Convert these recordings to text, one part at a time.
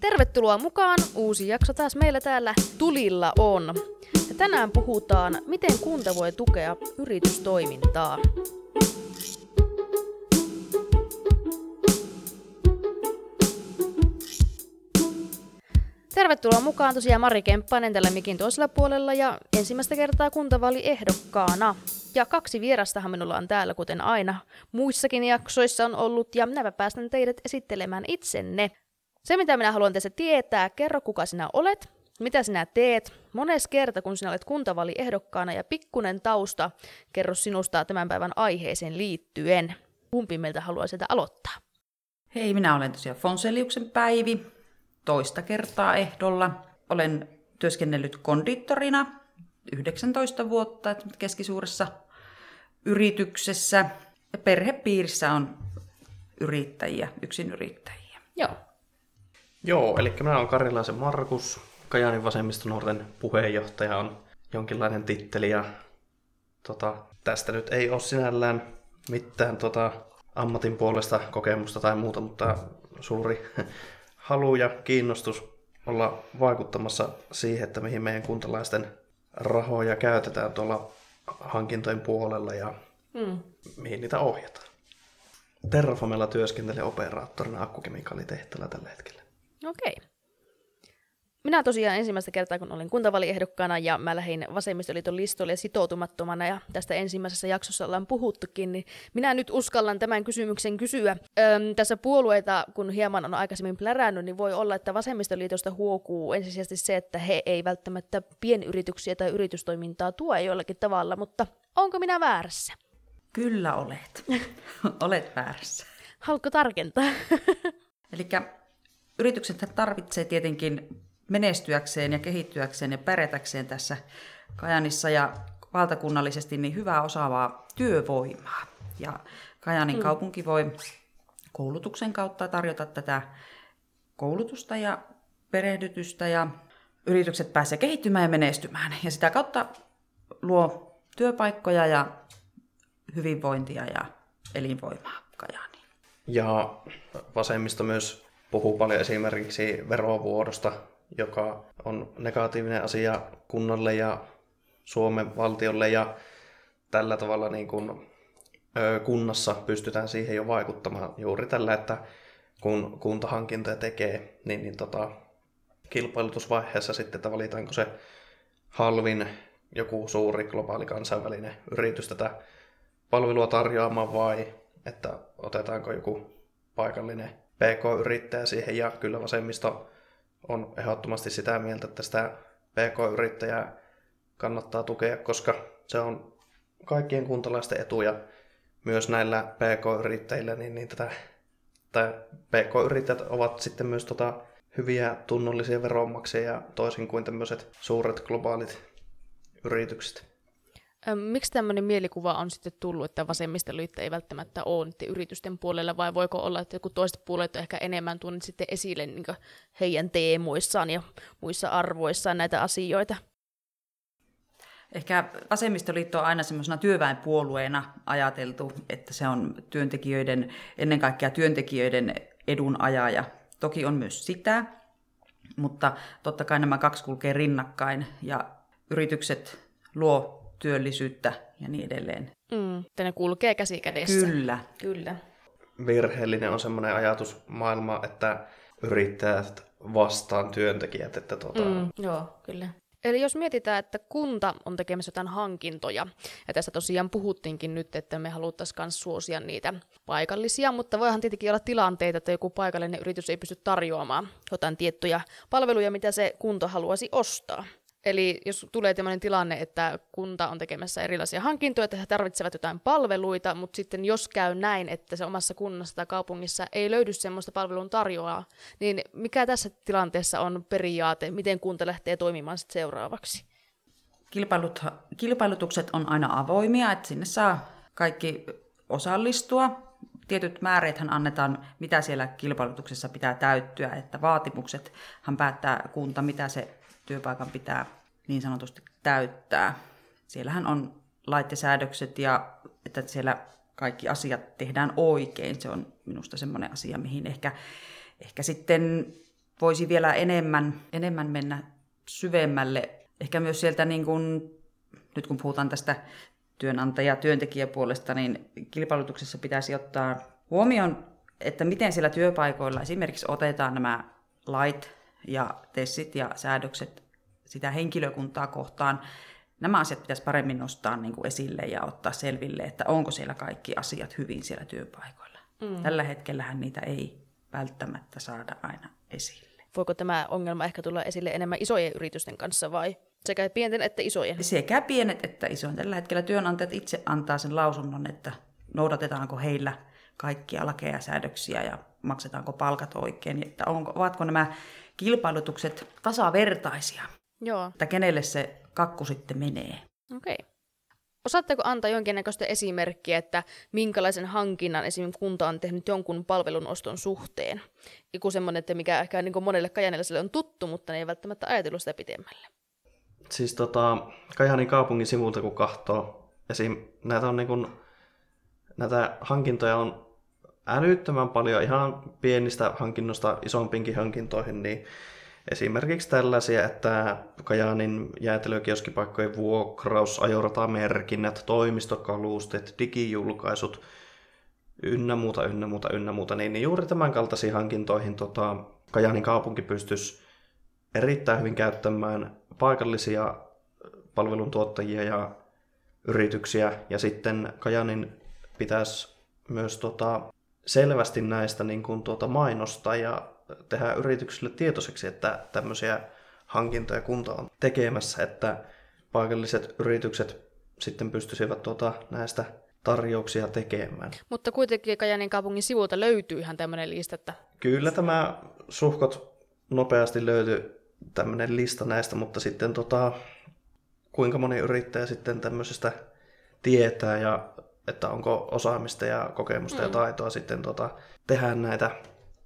Tervetuloa mukaan! Uusi jakso taas meillä täällä tulilla on. Ja tänään puhutaan, miten kunta voi tukea yritystoimintaa. Tervetuloa mukaan tosiaan Mari Kemppainen tällä mikin toisella puolella ja ensimmäistä kertaa kuntavali ehdokkaana. Ja kaksi vierastahan minulla on täällä, kuten aina muissakin jaksoissa on ollut, ja minä päästän teidät esittelemään itsenne. Se, mitä minä haluan tässä tietää, kerro kuka sinä olet, mitä sinä teet, mones kerta kun sinä olet kuntavali ehdokkaana ja pikkunen tausta, kerro sinusta tämän päivän aiheeseen liittyen. Kumpi meiltä haluaa sitä aloittaa? Hei, minä olen tosiaan Fonseliuksen Päivi, toista kertaa ehdolla. Olen työskennellyt kondittorina 19 vuotta keskisuuressa yrityksessä. Perhepiirissä on yrittäjiä, yrittäjiä. Joo. Joo, eli minä olen Karilaisen Markus, Kajaanin vasemmistonuorten puheenjohtaja on jonkinlainen titteli ja tota, tästä nyt ei ole sinällään mitään tota, ammatin puolesta kokemusta tai muuta, mutta suuri halu ja kiinnostus olla vaikuttamassa siihen, että mihin meidän kuntalaisten rahoja käytetään tuolla hankintojen puolella ja mm. mihin niitä ohjataan. Terrafamella työskentelee operaattorina akkukemikaalitehtävällä tällä hetkellä. Okei. Okay. Minä tosiaan ensimmäistä kertaa, kun olin kuntavaliehdokkaana ja mä lähdin Vasemmistoliiton listolle sitoutumattomana ja tästä ensimmäisessä jaksossa ollaan puhuttukin, niin minä nyt uskallan tämän kysymyksen kysyä. Öm, tässä puolueita, kun hieman on aikaisemmin plärännyt, niin voi olla, että Vasemmistoliitosta huokuu ensisijaisesti se, että he ei välttämättä pienyrityksiä tai yritystoimintaa tue jollakin tavalla, mutta onko minä väärässä? Kyllä olet. olet väärässä. Haluatko tarkentaa? Eli yritykset tarvitsee tietenkin menestyäkseen ja kehittyäkseen ja pärjätäkseen tässä Kajanissa ja valtakunnallisesti niin hyvää osaavaa työvoimaa. Ja Kajanin mm. kaupunki voi koulutuksen kautta tarjota tätä koulutusta ja perehdytystä ja yritykset pääsee kehittymään ja menestymään. Ja sitä kautta luo työpaikkoja ja hyvinvointia ja elinvoimaa Kajaaniin. Ja vasemmisto myös puhuu paljon esimerkiksi verovuodosta, joka on negatiivinen asia kunnalle ja Suomen valtiolle ja tällä tavalla niin kuin, kunnassa pystytään siihen jo vaikuttamaan juuri tällä, että kun kuntahankintoja tekee, niin, niin tota, kilpailutusvaiheessa sitten, että valitaanko se halvin joku suuri globaali kansainvälinen yritys tätä palvelua tarjoamaan vai että otetaanko joku paikallinen PK-yrittäjä siihen ja kyllä vasemmisto on ehdottomasti sitä mieltä, että sitä PK-yrittäjää kannattaa tukea, koska se on kaikkien kuntalaisten etu ja myös näillä PK-yrittäjillä, niin, niin tätä, tai PK-yrittäjät ovat sitten myös tota, hyviä tunnollisia veronmaksajia toisin kuin tämmöiset suuret globaalit yritykset. Miksi tämmöinen mielikuva on sitten tullut, että vasemmistoliitto ei välttämättä ole yritysten puolella, vai voiko olla, että joku toiset puolet on ehkä enemmän tuonut sitten esille niin heidän teemoissaan ja muissa arvoissaan näitä asioita? Ehkä vasemmistoliitto on aina semmoisena työväenpuolueena ajateltu, että se on työntekijöiden, ennen kaikkea työntekijöiden edun ajaja. Toki on myös sitä, mutta totta kai nämä kaksi kulkee rinnakkain ja yritykset luo työllisyyttä ja niin edelleen. Mm, että ne kulkee käsi kädessä. Kyllä. Kyllä. Virheellinen on semmoinen ajatusmaailma, että yrittäjät vastaan työntekijät. Että tuota... mm, joo, kyllä. Eli jos mietitään, että kunta on tekemässä jotain hankintoja, ja tässä tosiaan puhuttiinkin nyt, että me haluttaisiin myös suosia niitä paikallisia, mutta voihan tietenkin olla tilanteita, että joku paikallinen yritys ei pysty tarjoamaan jotain tiettyjä palveluja, mitä se kunta haluaisi ostaa. Eli jos tulee tämmöinen tilanne, että kunta on tekemässä erilaisia hankintoja, että he tarvitsevat jotain palveluita, mutta sitten jos käy näin, että se omassa kunnassa tai kaupungissa ei löydy semmoista palvelun tarjoaa, niin mikä tässä tilanteessa on periaate, miten kunta lähtee toimimaan sitten seuraavaksi? Kilpailut, kilpailutukset on aina avoimia, että sinne saa kaikki osallistua. Tietyt määreethän annetaan, mitä siellä kilpailutuksessa pitää täyttyä, että vaatimuksethan päättää kunta, mitä se työpaikan pitää niin sanotusti täyttää. Siellähän on laittesäädökset ja että siellä kaikki asiat tehdään oikein. Se on minusta semmoinen asia, mihin ehkä, ehkä sitten voisi vielä enemmän, enemmän mennä syvemmälle. Ehkä myös sieltä, niin kuin, nyt kun puhutaan tästä työnantaja-työntekijäpuolesta, niin kilpailutuksessa pitäisi ottaa huomioon, että miten siellä työpaikoilla esimerkiksi otetaan nämä lait ja tessit ja säädökset sitä henkilökuntaa kohtaan. Nämä asiat pitäisi paremmin nostaa niin kuin esille ja ottaa selville, että onko siellä kaikki asiat hyvin siellä työpaikoilla. Mm. Tällä hetkellähän niitä ei välttämättä saada aina esille. Voiko tämä ongelma ehkä tulla esille enemmän isojen yritysten kanssa vai sekä pienten että isojen? Sekä pienet että isojen. Tällä hetkellä työnantajat itse antaa sen lausunnon, että noudatetaanko heillä kaikkia lakeja ja säädöksiä ja maksetaanko palkat oikein, että onko, ovatko nämä kilpailutukset tasavertaisia. Joo. Että kenelle se kakku sitten menee. Okei. Okay. Osaatteko antaa jonkinnäköistä esimerkkiä, että minkälaisen hankinnan esimerkiksi kunta on tehnyt jonkun palvelun oston suhteen? Joku semmoinen, että mikä ehkä niin monelle kajanilaiselle on tuttu, mutta ne ei välttämättä ajatellut sitä pitemmälle. Siis tota, Kajanin kaupungin sivulta kun katsoo, esim. näitä on niin kuin, näitä hankintoja on älyttömän paljon ihan pienistä hankinnosta isompinkin hankintoihin, niin esimerkiksi tällaisia, että Kajaanin jäätelökioskipaikkojen vuokraus, ajoratamerkinnät, toimistokalusteet, digijulkaisut, ynnä muuta, ynnä muuta, ynnä muuta, niin, niin juuri tämän kaltaisiin hankintoihin tota, Kajaanin kaupunki pystyisi erittäin hyvin käyttämään paikallisia palveluntuottajia ja yrityksiä, ja sitten Kajanin pitäisi myös tota, selvästi näistä niin kuin, tuota, mainostaa ja tehdä yrityksille tietoiseksi, että tämmöisiä hankintoja kunta on tekemässä, että paikalliset yritykset sitten pystyisivät tuota, näistä tarjouksia tekemään. Mutta kuitenkin Kajanin kaupungin sivulta löytyy ihan tämmöinen lista, että... Kyllä tämä suhkot nopeasti löytyy tämmöinen lista näistä, mutta sitten tota, kuinka moni yrittäjä sitten tämmöisestä tietää ja että onko osaamista ja kokemusta mm. ja taitoa sitten tota, tehdä näitä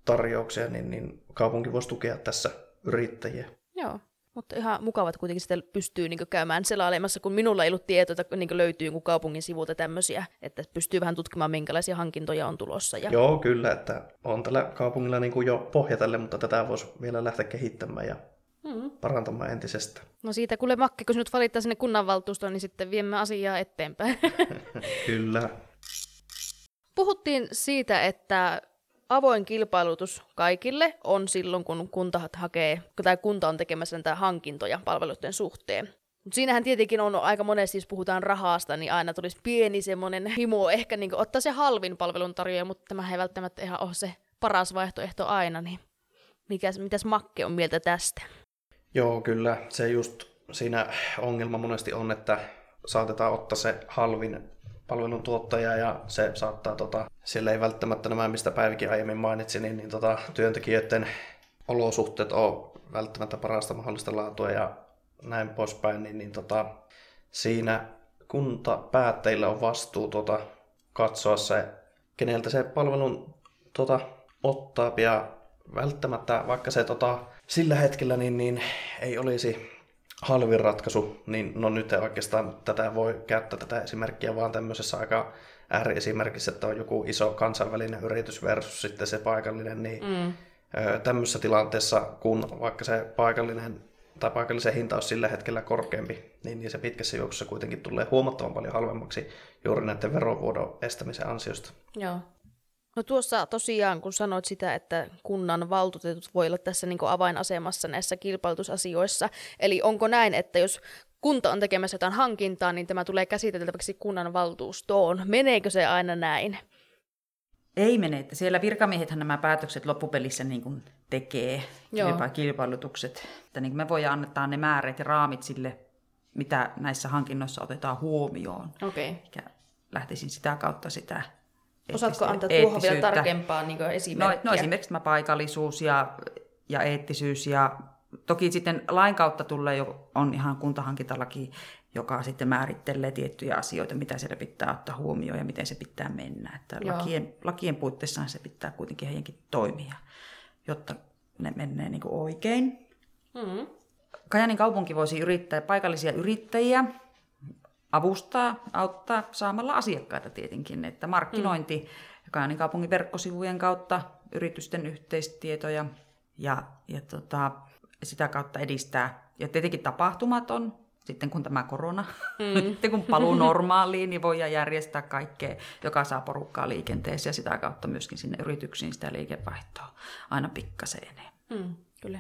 tarjouksia, niin, niin kaupunki voisi tukea tässä yrittäjiä. Joo, mutta ihan mukava, että kuitenkin sitä pystyy niin käymään selailemassa, kun minulla ei ollut tietoa, että niin löytyy jonkun kaupungin sivulta tämmöisiä, että pystyy vähän tutkimaan, minkälaisia hankintoja on tulossa. Ja... Joo, kyllä, että on tällä kaupungilla niin jo pohja tälle, mutta tätä voisi vielä lähteä kehittämään ja mm. parantamaan entisestä. No siitä kuule Makke, kun sinut valittaa sinne kunnanvaltuustoon, niin sitten viemme asiaa eteenpäin. Kyllä. Puhuttiin siitä, että avoin kilpailutus kaikille on silloin, kun kunta hakee, tai kunta on tekemässä näitä hankintoja palveluiden suhteen. Mutta siinähän tietenkin on aika monesti, siis puhutaan rahasta, niin aina tulisi pieni semmoinen himo ehkä niin ottaa se halvin palveluntarjoaja, mutta tämä ei välttämättä ihan ole se paras vaihtoehto aina, niin mikäs, mitäs Makke on mieltä tästä? Joo, kyllä. Se just siinä ongelma monesti on, että saatetaan ottaa se halvin palveluntuottaja ja se saattaa, tota, siellä ei välttämättä nämä, mistä Päivikin aiemmin mainitsi, niin, niin tota, työntekijöiden olosuhteet on välttämättä parasta mahdollista laatua ja näin poispäin, niin, niin tota, siinä kuntapäättäjillä on vastuu tota, katsoa se, keneltä se palvelun tota, ottaa ja välttämättä, vaikka se tota, sillä hetkellä niin, niin ei olisi halvin ratkaisu, niin no nyt ei oikeastaan tätä voi käyttää tätä esimerkkiä vaan tämmöisessä aika ääriesimerkissä, että on joku iso kansainvälinen yritys versus sitten se paikallinen, niin mm. tämmöisessä tilanteessa, kun vaikka se paikallinen tai paikallisen hinta on sillä hetkellä korkeampi, niin, niin se pitkässä juoksussa kuitenkin tulee huomattavan paljon halvemmaksi juuri näiden verovuodon estämisen ansiosta. Joo. No tuossa tosiaan, kun sanoit sitä, että kunnan valtuutetut voi olla tässä niin avainasemassa näissä kilpailutusasioissa, eli onko näin, että jos kunta on tekemässä jotain hankintaa, niin tämä tulee käsiteltäväksi kunnan valtuustoon. Meneekö se aina näin? Ei mene, että siellä virkamiehethän nämä päätökset loppupelissä niin kuin tekee, Joo. kilpailutukset. Että niin kuin me voidaan antaa ne määrät ja raamit sille, mitä näissä hankinnoissa otetaan huomioon. Okay. lähtisin sitä kautta sitä Osaatko antaa tuohon vielä tarkempaa niin esimerkkiä? No, no esimerkiksi tämä paikallisuus ja, ja eettisyys ja toki sitten lain kautta tulee jo, on ihan kuntahankintalaki, joka sitten määrittelee tiettyjä asioita, mitä siellä pitää ottaa huomioon ja miten se pitää mennä. Että lakien, lakien puitteissa se pitää kuitenkin heidänkin toimia, jotta ne menee niin oikein. Mm-hmm. Kajanin kaupunki voisi yrittää paikallisia yrittäjiä avustaa, auttaa saamalla asiakkaita tietenkin. Että markkinointi mm. Kajaanin kaupungin verkkosivujen kautta, yritysten yhteistietoja, ja, ja tota, sitä kautta edistää. Ja tietenkin tapahtumat on, sitten kun tämä korona, mm. sitten kun paluu normaaliin, niin voidaan järjestää kaikkea, joka saa porukkaa liikenteeseen ja sitä kautta myöskin sinne yrityksiin sitä liikevaihtoa aina pikkaseen. Mm, kyllä.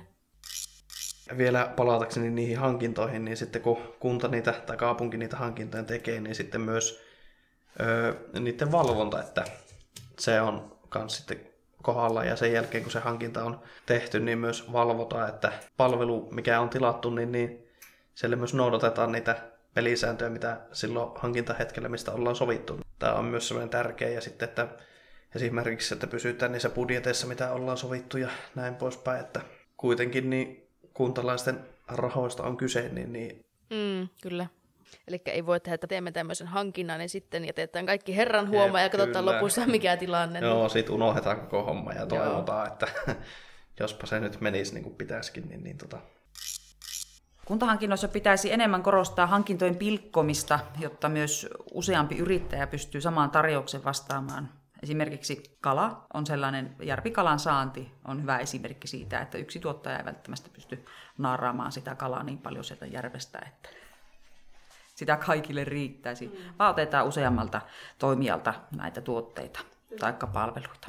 Vielä palatakseni niihin hankintoihin, niin sitten kun kunta niitä tai kaupunki niitä hankintoja tekee, niin sitten myös öö, niiden valvonta, että se on myös sitten kohdalla ja sen jälkeen kun se hankinta on tehty, niin myös valvotaan, että palvelu, mikä on tilattu, niin, niin siellä myös noudatetaan niitä pelisääntöjä, mitä silloin hankintahetkellä, mistä ollaan sovittu. Tämä on myös sellainen tärkeä ja sitten, että esimerkiksi, että pysytään niissä budjeteissa, mitä ollaan sovittu ja näin poispäin, että kuitenkin niin kuntalaisten rahoista on kyse, niin, niin Mm, kyllä. Eli ei voi tehdä, että teemme tämmöisen hankinnan ja sitten jätetään kaikki herran huomaa ja katsotaan kyllä. lopussa mikä tilanne. niin- Joo, sit unohdetaan koko homma ja toivotaan, että jospa se nyt menisi niin kuin pitäisikin, niin, niin tota, Kuntahankinnoissa pitäisi enemmän korostaa hankintojen pilkkomista, jotta myös useampi yrittäjä pystyy samaan tarjouksen vastaamaan. Esimerkiksi kala on sellainen, järvikalan saanti on hyvä esimerkki siitä, että yksi tuottaja ei välttämättä pysty naaraamaan sitä kalaa niin paljon sieltä järvestä, että sitä kaikille riittäisi, vaan otetaan useammalta toimijalta näitä tuotteita tai palveluita.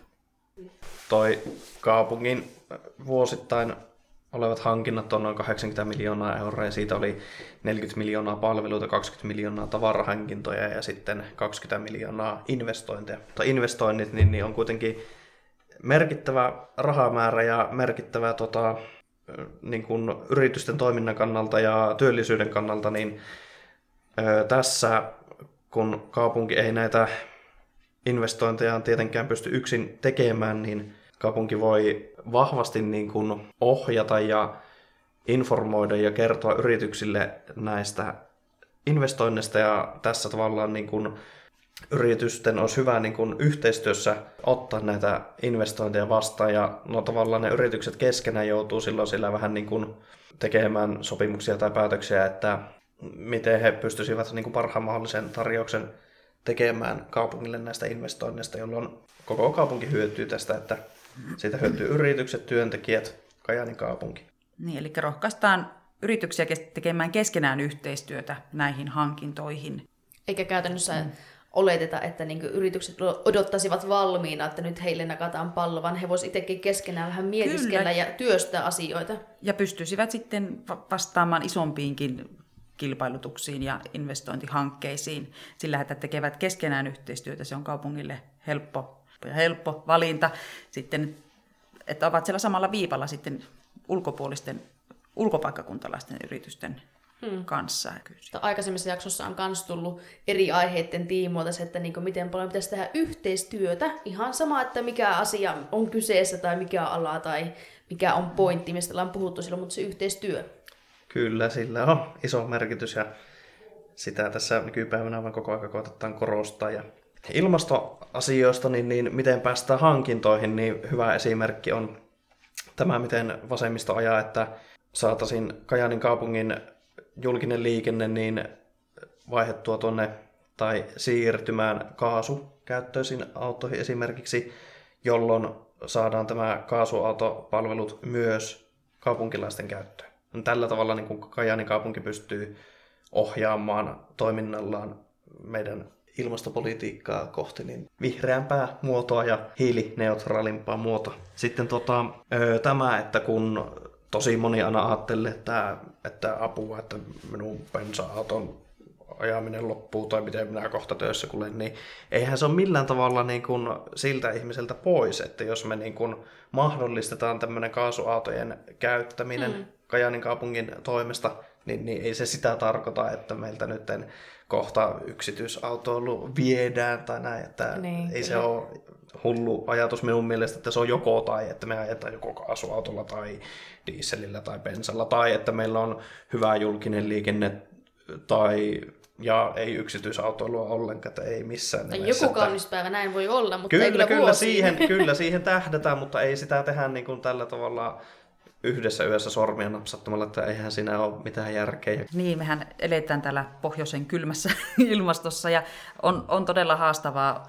toi kaupungin vuosittain olevat hankinnat on noin 80 miljoonaa euroa ja siitä oli 40 miljoonaa palveluita, 20 miljoonaa tavarahankintoja ja sitten 20 miljoonaa investointeja. Mutta investoinnit niin, niin on kuitenkin merkittävä rahamäärä ja merkittävä tota, niin kuin yritysten toiminnan kannalta ja työllisyyden kannalta, niin ö, tässä kun kaupunki ei näitä investointeja tietenkään pysty yksin tekemään, niin kaupunki voi vahvasti niin kuin ohjata ja informoida ja kertoa yrityksille näistä investoinneista. Ja tässä tavallaan niin kuin yritysten olisi hyvä niin kuin yhteistyössä ottaa näitä investointeja vastaan. Ja no tavallaan ne yritykset keskenään joutuu silloin sillä vähän niin kuin tekemään sopimuksia tai päätöksiä, että miten he pystyisivät niin kuin parhaan mahdollisen tarjouksen tekemään kaupungille näistä investoinneista, jolloin koko kaupunki hyötyy tästä, että siitä hyötyy yritykset, työntekijät, Kajaanin kaupunki. Niin, eli rohkaistaan yrityksiä tekemään keskenään yhteistyötä näihin hankintoihin. Eikä käytännössä mm. oleteta, että niin yritykset odottaisivat valmiina, että nyt heille nakataan pallo, vaan he voisivat itsekin keskenään vähän mietiskellä Kyllä. ja työstää asioita. Ja pystyisivät sitten va- vastaamaan isompiinkin kilpailutuksiin ja investointihankkeisiin sillä, että tekevät keskenään yhteistyötä. Se on kaupungille helppo helppo valinta. Sitten, että ovat siellä samalla viivalla sitten ulkopuolisten, ulkopaikkakuntalaisten yritysten hmm. kanssa. Aikaisemmissa jaksossa on myös tullut eri aiheiden tiimoilta se, että niin miten paljon pitäisi tehdä yhteistyötä. Ihan sama, että mikä asia on kyseessä tai mikä ala tai mikä on pointti, mistä ollaan puhuttu silloin, mutta se yhteistyö. Kyllä, sillä on iso merkitys ja sitä tässä nykypäivänä vaan koko ajan koetetaan korostaa. Ja ilmastoasioista, niin, niin miten päästään hankintoihin, niin hyvä esimerkki on tämä, miten vasemmisto ajaa, että saataisiin Kajanin kaupungin julkinen liikenne niin vaihettua tuonne tai siirtymään kaasukäyttöisiin autoihin esimerkiksi, jolloin saadaan tämä kaasuautopalvelut myös kaupunkilaisten käyttöön. Tällä tavalla niin kuin Kajaanin kaupunki pystyy ohjaamaan toiminnallaan meidän ilmastopolitiikkaa kohti niin vihreämpää muotoa ja hiilineutraalimpaa muotoa. Sitten tota, tämä, että kun tosi moni aina ajattelee, että, että apua, että minun bensa-auton ajaminen loppuu tai miten minä kohta töissä kulen, niin eihän se ole millään tavalla niin kuin siltä ihmiseltä pois, että jos me niin kuin mahdollistetaan tämmöinen kaasuautojen käyttäminen mm. Kajaanin kaupungin toimesta, niin, niin ei se sitä tarkoita, että meiltä nyt kohta yksityisautoilu viedään tai näin, että niin, ei se ole hullu ajatus minun mielestä, että se on joko tai, että me ajetaan joko kaasuautolla tai dieselillä tai bensalla, tai että meillä on hyvä julkinen liikenne tai ja ei yksityisautoilua ollenkaan, että ei missään nimessä. Joku kaunis päivä näin voi olla, mutta kyllä, ei kyllä, kyllä, siihen, kyllä siihen tähdätään, mutta ei sitä tehdä niin kuin tällä tavalla yhdessä yössä sormia napsattamalla, että eihän siinä ole mitään järkeä. Niin, mehän eletään täällä pohjoisen kylmässä ilmastossa ja on, on todella haastavaa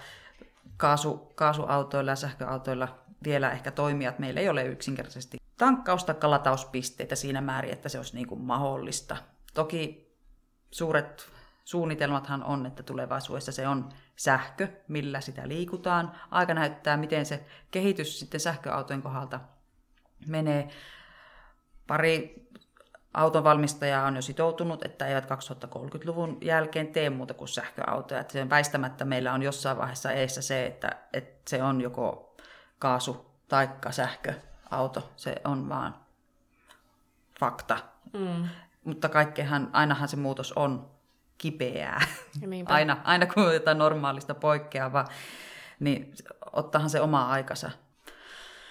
kaasu, kaasuautoilla ja sähköautoilla vielä ehkä toimia, että meillä ei ole yksinkertaisesti tankkausta kalatauspisteitä siinä määrin, että se olisi niin kuin mahdollista. Toki suuret suunnitelmathan on, että tulevaisuudessa se on sähkö, millä sitä liikutaan. Aika näyttää, miten se kehitys sitten sähköautojen kohdalta menee. Pari autonvalmistajaa on jo sitoutunut, että eivät 2030-luvun jälkeen tee muuta kuin sähköautoja. Että sen väistämättä meillä on jossain vaiheessa eessä se, että, että se on joko kaasu- tai sähköauto. Se on vaan fakta. Mm. Mutta kaikkehan, ainahan se muutos on kipeää. Aina, aina kun jotain normaalista poikkeavaa, niin ottahan se oma aikansa.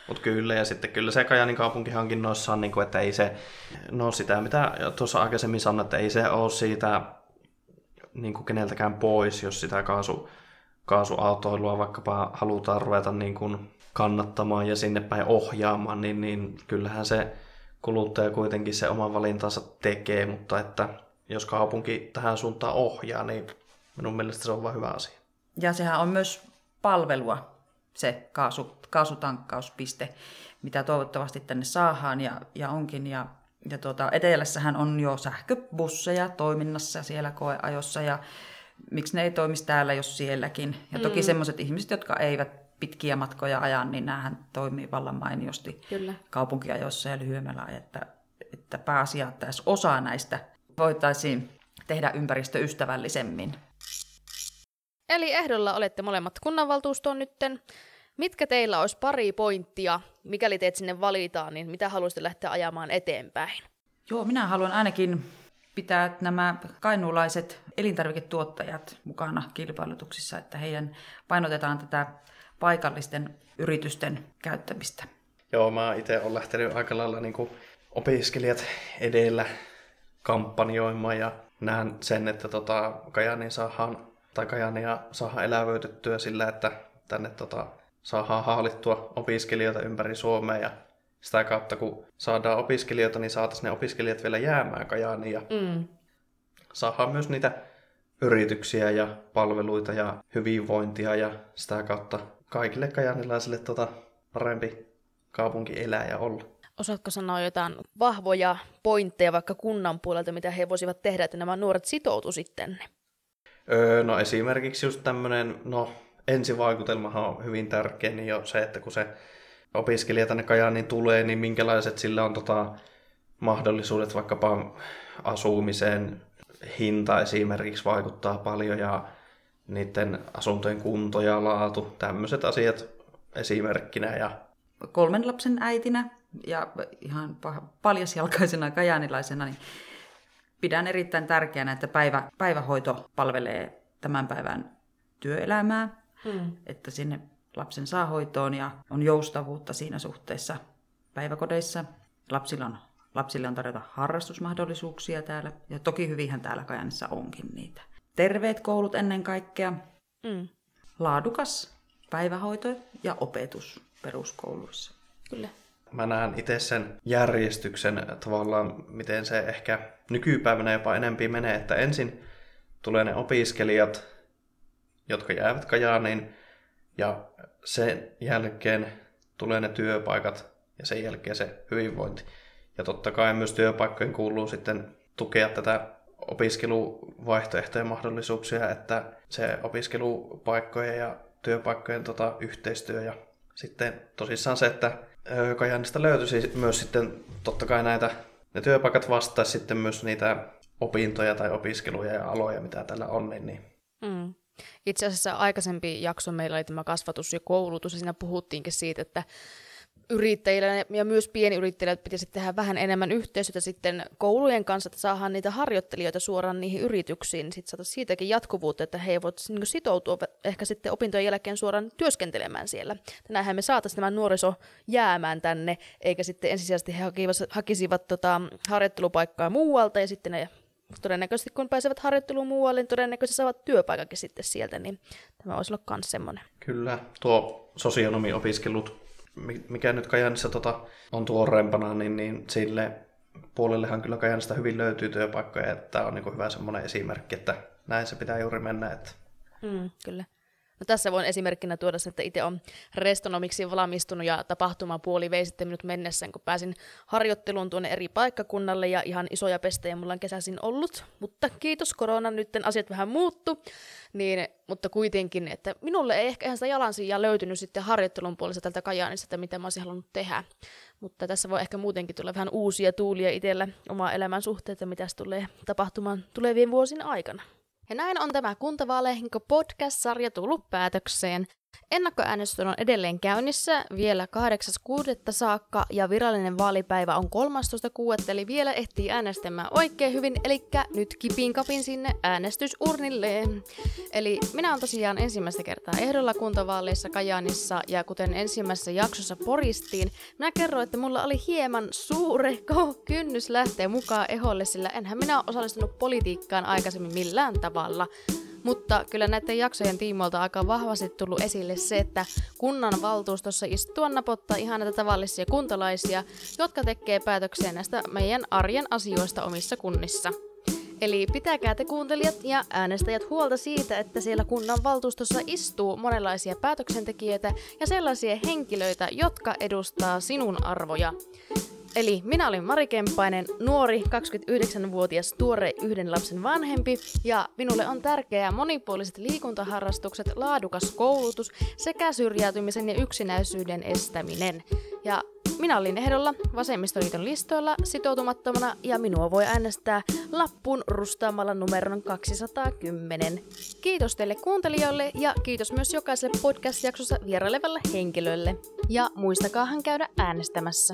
Mutta kyllä, ja sitten kyllä se Kajanin kaupunkihankinnoissa on, niin kuin, että ei se, no sitä mitä tuossa aikaisemmin sanoin, että ei se ole siitä niin kuin keneltäkään pois, jos sitä kaasu, kaasuautoilua vaikkapa halutaan ruveta niin kuin kannattamaan ja sinne päin ohjaamaan, niin, niin kyllähän se kuluttaja kuitenkin se oman valintansa tekee, mutta että jos kaupunki tähän suuntaan ohjaa, niin minun mielestä se on vain hyvä asia. Ja sehän on myös palvelua, se kaasu, kaasutankkauspiste, mitä toivottavasti tänne saadaan ja, ja onkin. Ja, ja tuota, etelässähän on jo sähköbusseja toiminnassa siellä koeajossa ja miksi ne ei toimisi täällä, jos sielläkin. Ja toki mm. sellaiset ihmiset, jotka eivät pitkiä matkoja ajan, niin näähän toimii vallan mainiosti Kyllä. kaupunkiajoissa ja lyhyemmällä että, että pääasia, että osa näistä voitaisiin tehdä ympäristöystävällisemmin. Eli ehdolla olette molemmat kunnanvaltuustoon nytten. Mitkä teillä olisi pari pointtia, mikäli teet sinne valitaan, niin mitä haluaisitte lähteä ajamaan eteenpäin? Joo, minä haluan ainakin pitää nämä kainuulaiset elintarviketuottajat mukana kilpailutuksissa, että heidän painotetaan tätä paikallisten yritysten käyttämistä. Joo, mä itse olen lähtenyt aika lailla niin opiskelijat edellä kampanjoimaan ja näen sen, että tota, Kajani saadaan, tai Kajania saadaan elävöitettyä sillä, että tänne tota, saadaan haalittua opiskelijoita ympäri Suomea ja sitä kautta kun saadaan opiskelijoita, niin saataisiin ne opiskelijat vielä jäämään Kajaaniin ja mm. saadaan myös niitä yrityksiä ja palveluita ja hyvinvointia ja sitä kautta kaikille kajanilaisille tota parempi kaupunki elää ja olla. Osaatko sanoa jotain vahvoja pointteja vaikka kunnan puolelta, mitä he voisivat tehdä, että nämä nuoret sitoutu sitten? Öö, no esimerkiksi just tämmöinen, no ensivaikutelmahan on hyvin tärkeä, niin jo se, että kun se opiskelija tänne Kajaaniin tulee, niin minkälaiset sillä on tota, mahdollisuudet vaikkapa asumiseen, hinta esimerkiksi vaikuttaa paljon ja niiden asuntojen kunto ja laatu, tämmöiset asiat esimerkkinä. Ja... Kolmen lapsen äitinä ja ihan paljasjalkaisena kajanilaisena, niin pidän erittäin tärkeänä, että päivä, päivähoito palvelee tämän päivän työelämää, hmm. että sinne lapsen saa hoitoon ja on joustavuutta siinä suhteessa päiväkodeissa. Lapsilla on, lapsille on tarjota harrastusmahdollisuuksia täällä ja toki hyvinhän täällä Kajanissa onkin niitä. Terveet koulut ennen kaikkea, hmm. laadukas päivähoito ja opetus peruskouluissa. Kyllä mä näen itse sen järjestyksen tavallaan, miten se ehkä nykypäivänä jopa enempi menee, että ensin tulee ne opiskelijat, jotka jäävät Kajaaniin, ja sen jälkeen tulee ne työpaikat, ja sen jälkeen se hyvinvointi. Ja totta kai myös työpaikkojen kuuluu sitten tukea tätä opiskeluvaihtoehtojen mahdollisuuksia, että se opiskelupaikkojen ja työpaikkojen tota, yhteistyö ja sitten tosissaan se, että Kajaanista löytyisi myös sitten totta kai näitä, ne työpaikat vastaisi sitten myös niitä opintoja tai opiskeluja ja aloja, mitä täällä on, niin, niin. Mm. Itse asiassa aikaisempi jakso meillä oli tämä kasvatus ja koulutus, ja siinä puhuttiinkin siitä, että yrittäjillä ja myös pienyrittäjillä pitäisi tehdä vähän enemmän yhteistyötä sitten koulujen kanssa, että saadaan niitä harjoittelijoita suoraan niihin yrityksiin, sitten saataisiin siitäkin jatkuvuutta, että he voivat niin sitoutua ehkä sitten opintojen jälkeen suoraan työskentelemään siellä. Näinhän me saataisiin tämä nuoriso jäämään tänne, eikä sitten ensisijaisesti he hakisivat, hakisivat tota, harjoittelupaikkaa muualta ja sitten ne todennäköisesti kun pääsevät harjoitteluun muualle, niin todennäköisesti saavat työpaikakin sitten sieltä, niin tämä voisi olla myös semmoinen. Kyllä, tuo sosionomiopiskelut mikä nyt Kajanissa tota, on tuoreempana, niin, niin sille puolellehan kyllä Kajanista hyvin löytyy työpaikkoja, että tämä on niin hyvä semmoinen esimerkki, että näin se pitää juuri mennä. Että... Mm, kyllä. No tässä voin esimerkkinä tuoda että itse on restonomiksi valmistunut ja tapahtumapuoli vei sitten minut mennessä, kun pääsin harjoitteluun tuonne eri paikkakunnalle ja ihan isoja pestejä mulla on kesäisin ollut. Mutta kiitos koronan, nyt asiat vähän muuttu, niin, mutta kuitenkin, että minulle ei ehkä ihan sitä jalansijaa löytynyt sitten harjoittelun puolesta tältä Kajaanista, että mitä mä olisin halunnut tehdä. Mutta tässä voi ehkä muutenkin tulla vähän uusia tuulia itselle omaa elämän suhteen, että mitä tulee tapahtumaan tulevien vuosien aikana. Ja näin on tämä Kuntavaaleihinko podcast-sarja tullut päätökseen. Ennakkoäänestys on edelleen käynnissä vielä 8.6. saakka ja virallinen vaalipäivä on 13.6. eli vielä ehtii äänestämään oikein hyvin, eli nyt kipin kapin sinne äänestysurnilleen. Eli minä olen tosiaan ensimmäistä kertaa ehdolla kuntavaaleissa Kajaanissa ja kuten ensimmäisessä jaksossa poristiin, minä kerroin, että mulla oli hieman suurehko kynnys lähteä mukaan eholle, sillä enhän minä ole osallistunut politiikkaan aikaisemmin millään tavalla. Mutta kyllä näiden jaksojen tiimoilta aika vahvasti tullut esille se, että kunnan valtuustossa istua napottaa ihan näitä tavallisia kuntalaisia, jotka tekee päätöksiä näistä meidän arjen asioista omissa kunnissa. Eli pitäkää te kuuntelijat ja äänestäjät huolta siitä, että siellä kunnan valtuustossa istuu monenlaisia päätöksentekijöitä ja sellaisia henkilöitä, jotka edustaa sinun arvoja. Eli minä olin Mari Kemppainen, nuori 29-vuotias tuore yhden lapsen vanhempi ja minulle on tärkeää monipuoliset liikuntaharrastukset, laadukas koulutus sekä syrjäytymisen ja yksinäisyyden estäminen. Ja minä olin ehdolla Vasemmistoliiton listoilla sitoutumattomana ja minua voi äänestää lappuun rustaamalla numeron 210. Kiitos teille kuuntelijoille ja kiitos myös jokaiselle podcast-jaksossa vierailevalle henkilölle. Ja muistakaahan käydä äänestämässä.